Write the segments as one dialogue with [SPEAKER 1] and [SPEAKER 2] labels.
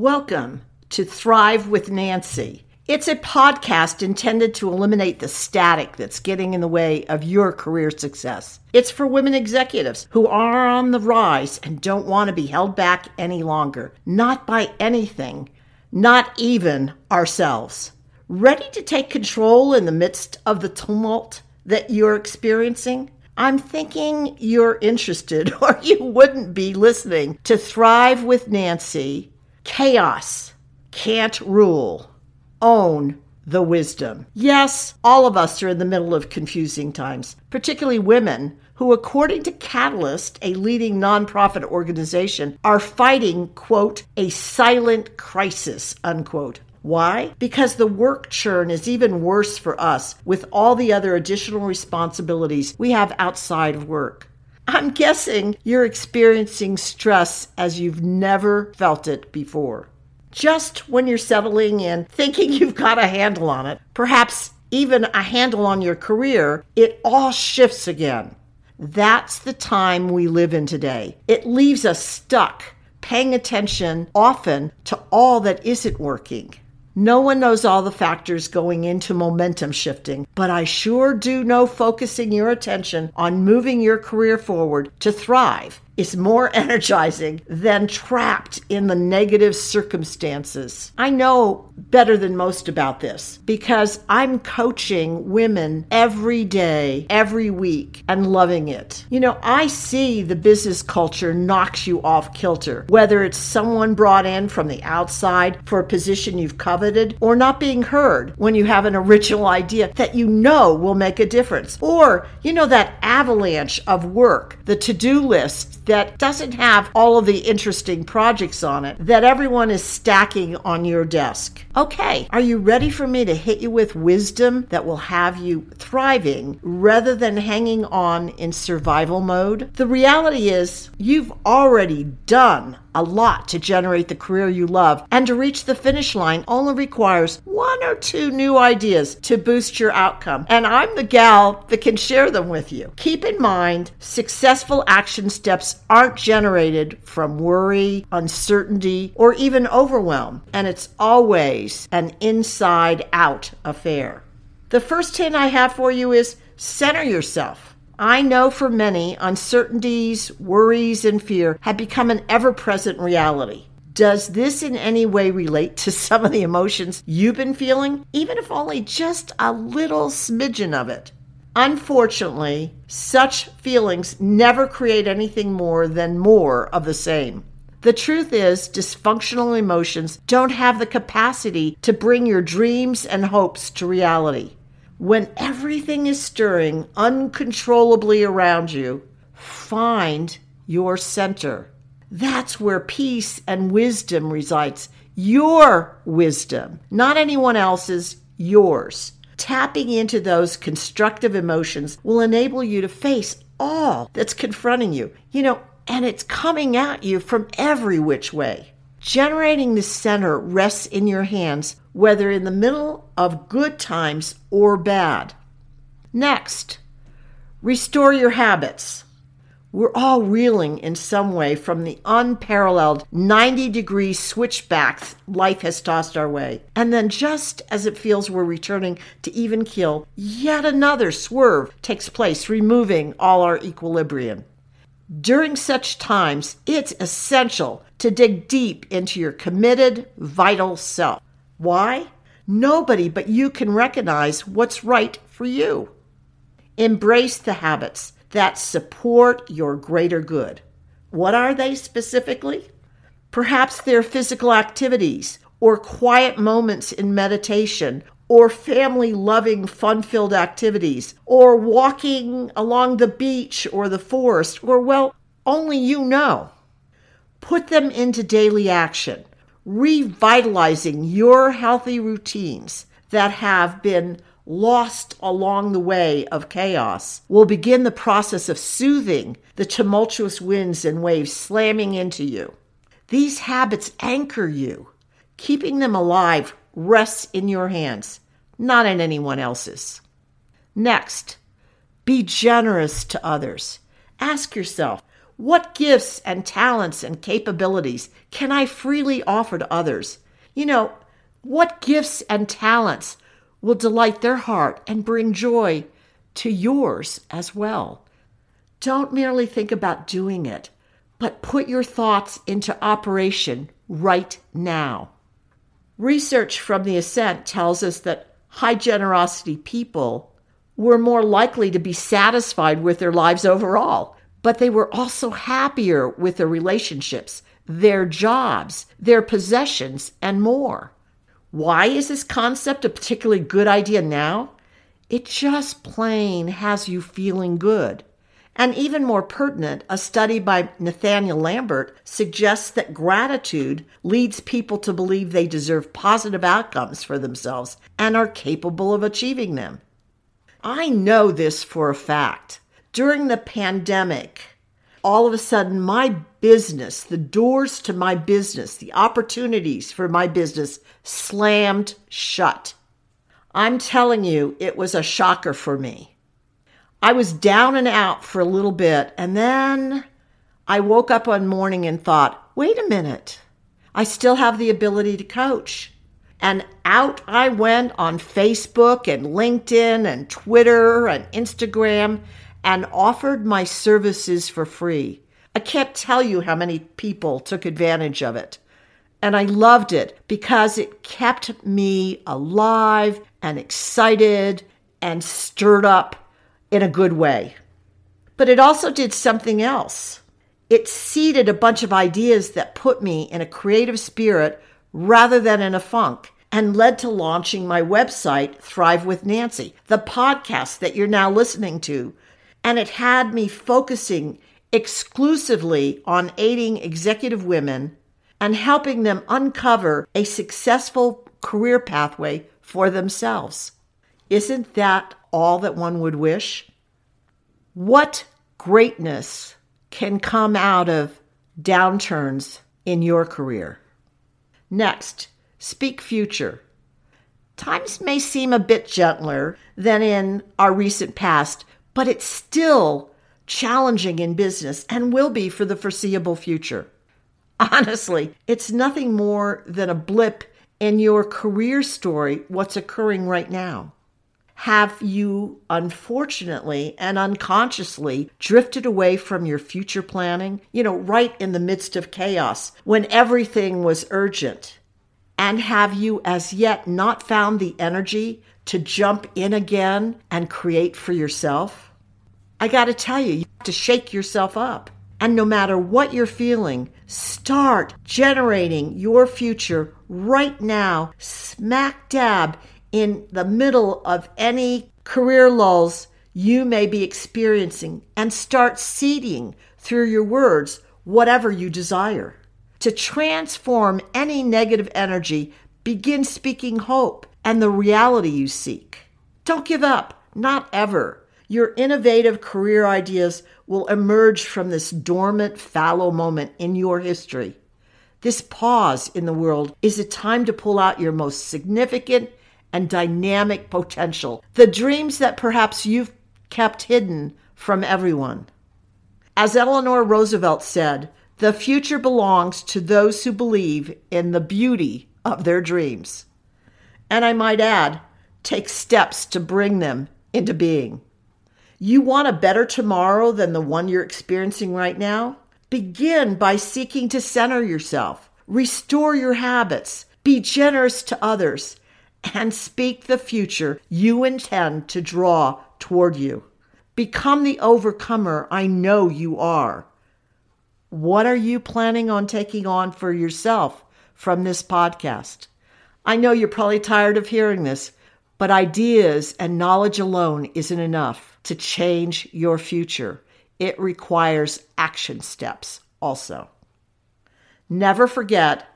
[SPEAKER 1] Welcome to Thrive with Nancy. It's a podcast intended to eliminate the static that's getting in the way of your career success. It's for women executives who are on the rise and don't want to be held back any longer, not by anything, not even ourselves. Ready to take control in the midst of the tumult that you're experiencing? I'm thinking you're interested, or you wouldn't be listening to Thrive with Nancy Chaos can't rule. Own the wisdom. Yes, all of us are in the middle of confusing times, particularly women who, according to Catalyst, a leading nonprofit organization, are fighting, quote, a silent crisis, unquote. Why? Because the work churn is even worse for us with all the other additional responsibilities we have outside of work. I'm guessing you're experiencing stress as you've never felt it before. Just when you're settling in, thinking you've got a handle on it, perhaps even a handle on your career, it all shifts again. That's the time we live in today. It leaves us stuck, paying attention often to all that isn't working. No one knows all the factors going into momentum shifting, but I sure do know focusing your attention on moving your career forward to thrive is more energizing than trapped in the negative circumstances. I know better than most about this because I'm coaching women every day, every week, and loving it. You know, I see the business culture knocks you off kilter, whether it's someone brought in from the outside for a position you've coveted or not being heard when you have an original idea that you know will make a difference, or, you know, that avalanche of work, the to do list that doesn't have all of the interesting projects on it that everyone is stacking on your desk. Okay, are you ready for me to hit you with wisdom that will have you thriving rather than hanging on in survival mode? The reality is, you've already done a lot to generate the career you love, and to reach the finish line only requires one or two new ideas to boost your outcome. And I'm the gal that can share them with you. Keep in mind, successful action steps aren't generated from worry, uncertainty, or even overwhelm, and it's always an inside out affair. The first hint I have for you is center yourself. I know for many, uncertainties, worries, and fear have become an ever present reality. Does this in any way relate to some of the emotions you've been feeling, even if only just a little smidgen of it? Unfortunately, such feelings never create anything more than more of the same. The truth is, dysfunctional emotions don't have the capacity to bring your dreams and hopes to reality. When everything is stirring uncontrollably around you, find your center. That's where peace and wisdom resides. Your wisdom, not anyone else's, yours. Tapping into those constructive emotions will enable you to face all that's confronting you. You know, and it's coming at you from every which way. Generating the center rests in your hands, whether in the middle of good times or bad. Next, restore your habits. We're all reeling in some way from the unparalleled 90 degree switchbacks life has tossed our way. And then, just as it feels we're returning to even keel, yet another swerve takes place, removing all our equilibrium. During such times, it's essential to dig deep into your committed, vital self. Why? Nobody but you can recognize what's right for you. Embrace the habits that support your greater good. What are they specifically? Perhaps they're physical activities or quiet moments in meditation or family loving, fun filled activities, or walking along the beach or the forest, or, well, only you know. Put them into daily action, revitalizing your healthy routines that have been lost along the way of chaos will begin the process of soothing the tumultuous winds and waves slamming into you. These habits anchor you. Keeping them alive rests in your hands, not in anyone else's. Next, be generous to others. Ask yourself, what gifts and talents and capabilities can I freely offer to others? You know, what gifts and talents will delight their heart and bring joy to yours as well? Don't merely think about doing it, but put your thoughts into operation right now. Research from the Ascent tells us that high generosity people were more likely to be satisfied with their lives overall but they were also happier with their relationships, their jobs, their possessions, and more. Why is this concept a particularly good idea now? It just plain has you feeling good. And even more pertinent, a study by Nathaniel Lambert suggests that gratitude leads people to believe they deserve positive outcomes for themselves and are capable of achieving them. I know this for a fact during the pandemic, all of a sudden my business, the doors to my business, the opportunities for my business slammed shut. I'm telling you, it was a shocker for me. I was down and out for a little bit, and then I woke up one morning and thought, wait a minute, I still have the ability to coach. And out I went on Facebook and LinkedIn and Twitter and Instagram and offered my services for free. I can't tell you how many people took advantage of it. And I loved it because it kept me alive and excited and stirred up in a good way. But it also did something else. It seeded a bunch of ideas that put me in a creative spirit rather than in a funk and led to launching my website, Thrive with Nancy, the podcast that you're now listening to, and it had me focusing exclusively on aiding executive women and helping them uncover a successful career pathway for themselves. Isn't that all that one would wish? What greatness can come out of downturns in your career? Next, speak future. Times may seem a bit gentler than in our recent past, but it's still challenging in business and will be for the foreseeable future. Honestly, it's nothing more than a blip in your career story, what's occurring right now. Have you, unfortunately and unconsciously, drifted away from your future planning? You know, right in the midst of chaos when everything was urgent. And have you as yet not found the energy to jump in again and create for yourself? I got to tell you, you have to shake yourself up. And no matter what you're feeling, start generating your future right now, smack dab in the middle of any career lulls you may be experiencing, and start seeding through your words whatever you desire. To transform any negative energy, begin speaking hope and the reality you seek. Don't give up, not ever. Your innovative career ideas will emerge from this dormant, fallow moment in your history. This pause in the world is a time to pull out your most significant and dynamic potential, the dreams that perhaps you've kept hidden from everyone. As Eleanor Roosevelt said, the future belongs to those who believe in the beauty of their dreams and I might add, take steps to bring them into being. You want a better tomorrow than the one you're experiencing right now? Begin by seeking to center yourself, restore your habits, be generous to others, and speak the future you intend to draw toward you. Become the overcomer I know you are. What are you planning on taking on for yourself from this podcast? I know you're probably tired of hearing this, but ideas and knowledge alone isn't enough to change your future. It requires action steps also. Never forget,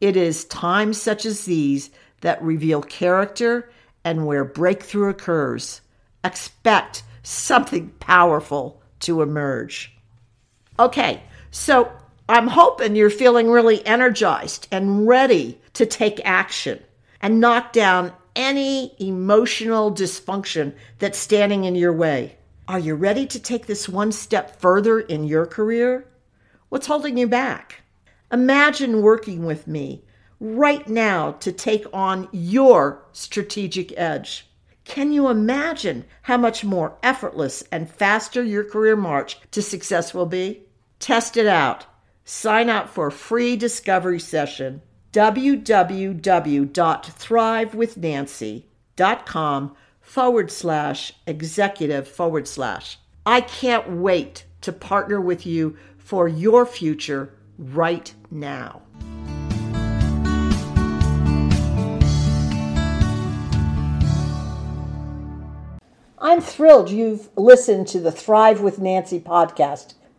[SPEAKER 1] it is times such as these that reveal character and where breakthrough occurs. Expect something powerful to emerge. Okay, so I'm hoping you're feeling really energized and ready to take action and knock down any emotional dysfunction that's standing in your way. Are you ready to take this one step further in your career? What's holding you back? Imagine working with me right now to take on your strategic edge. Can you imagine how much more effortless and faster your career march to success will be? Test it out. Sign up for a free discovery session www.thrivewithnancy.com forward slash executive forward slash. I can't wait to partner with you for your future right now. I'm thrilled you've listened to the Thrive with Nancy podcast.